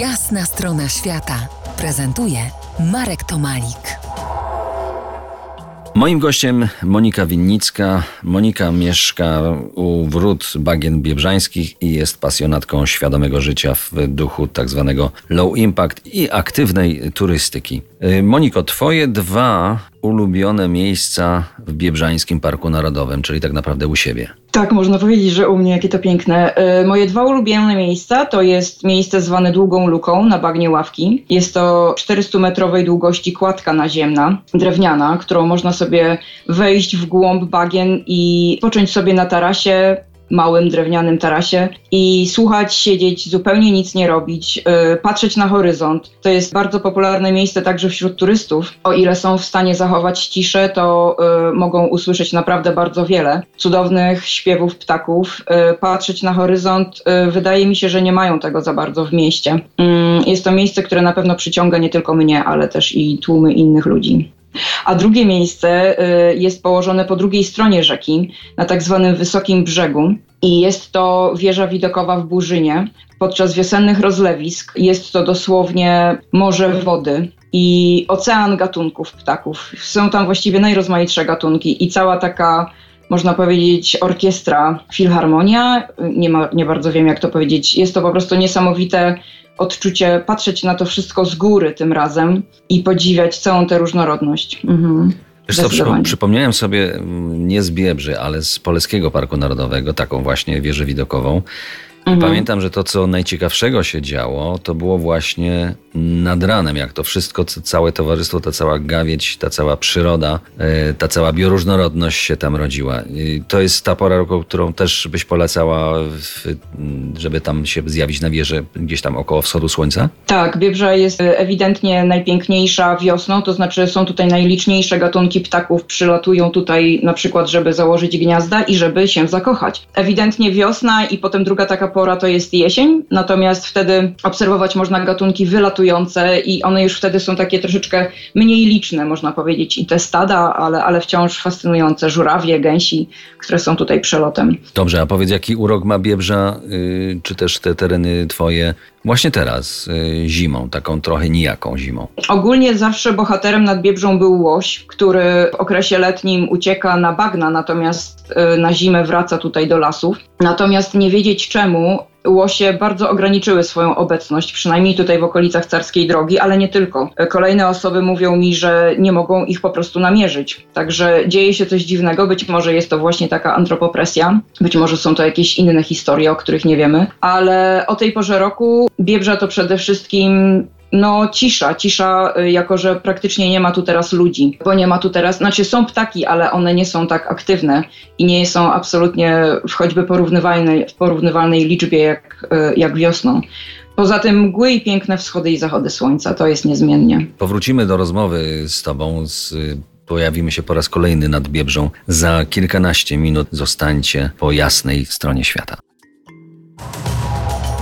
Jasna strona świata prezentuje Marek Tomalik. Moim gościem Monika Winnicka. Monika mieszka u wrót bagien biebrzańskich i jest pasjonatką świadomego życia w duchu tak zwanego low impact i aktywnej turystyki. Y, Moniko, twoje dwa ulubione miejsca w Biebrzańskim Parku Narodowym, czyli tak naprawdę u siebie. Tak, można powiedzieć, że u mnie jakie to piękne. E, Moje dwa ulubione miejsca to jest miejsce zwane Długą Luką na bagnie Ławki. Jest to 400-metrowej długości kładka naziemna, drewniana, którą można sobie wejść w głąb bagien i począć sobie na tarasie, małym drewnianym tarasie i słuchać, siedzieć, zupełnie nic nie robić, yy, patrzeć na horyzont. To jest bardzo popularne miejsce także wśród turystów. O ile są w stanie zachować ciszę, to yy, mogą usłyszeć naprawdę bardzo wiele cudownych śpiewów ptaków. Yy, patrzeć na horyzont, yy, wydaje mi się, że nie mają tego za bardzo w mieście. Yy, jest to miejsce, które na pewno przyciąga nie tylko mnie, ale też i tłumy innych ludzi. A drugie miejsce y, jest położone po drugiej stronie rzeki, na tak zwanym wysokim brzegu. I jest to wieża widokowa w Burzynie. Podczas wiosennych rozlewisk jest to dosłownie morze wody i ocean gatunków ptaków. Są tam właściwie najrozmaitsze gatunki i cała taka można powiedzieć, orkiestra, filharmonia. Nie, ma, nie bardzo wiem, jak to powiedzieć. Jest to po prostu niesamowite odczucie patrzeć na to wszystko z góry tym razem i podziwiać całą tę różnorodność. Mhm. Wiesz co, przypomniałem sobie mm, nie z Biebrzy, ale z Poleskiego Parku Narodowego, taką właśnie wieżę widokową. Mhm. Pamiętam, że to, co najciekawszego się działo, to było właśnie nad ranem, jak to wszystko, całe towarzystwo, ta cała gawieć, ta cała przyroda, e, ta cała bioróżnorodność się tam rodziła. To jest ta pora roku, którą też byś polecała, żeby tam się zjawić na wieży gdzieś tam około wschodu słońca? Tak, Biebrza jest e, ewidentnie najpiękniejsza wiosną, to znaczy są tutaj najliczniejsze gatunki ptaków, przylatują tutaj na przykład, żeby założyć gniazda i żeby się zakochać. Ewidentnie wiosna i potem druga taka pora to jest jesień, natomiast wtedy obserwować można gatunki wylatujące i one już wtedy są takie troszeczkę mniej liczne, można powiedzieć, i te stada, ale, ale wciąż fascynujące, żurawie, gęsi, które są tutaj przelotem. Dobrze, a powiedz, jaki urok ma Biebrza, y, czy też te tereny twoje właśnie teraz, y, zimą, taką trochę nijaką zimą? Ogólnie zawsze bohaterem nad Biebrzą był łoś, który w okresie letnim ucieka na bagna, natomiast y, na zimę wraca tutaj do lasów. Natomiast nie wiedzieć czemu, łosie bardzo ograniczyły swoją obecność, przynajmniej tutaj w okolicach Carskiej Drogi, ale nie tylko. Kolejne osoby mówią mi, że nie mogą ich po prostu namierzyć. Także dzieje się coś dziwnego, być może jest to właśnie taka antropopresja, być może są to jakieś inne historie, o których nie wiemy, ale o tej porze roku Biebrza to przede wszystkim no cisza, cisza, y, jako że praktycznie nie ma tu teraz ludzi, bo nie ma tu teraz, znaczy są ptaki, ale one nie są tak aktywne i nie są absolutnie w choćby porównywalnej, w porównywalnej liczbie jak, y, jak wiosną. Poza tym mgły i piękne wschody i zachody słońca, to jest niezmiennie. Powrócimy do rozmowy z tobą, z, pojawimy się po raz kolejny nad Biebrzą. Za kilkanaście minut zostańcie po jasnej stronie świata.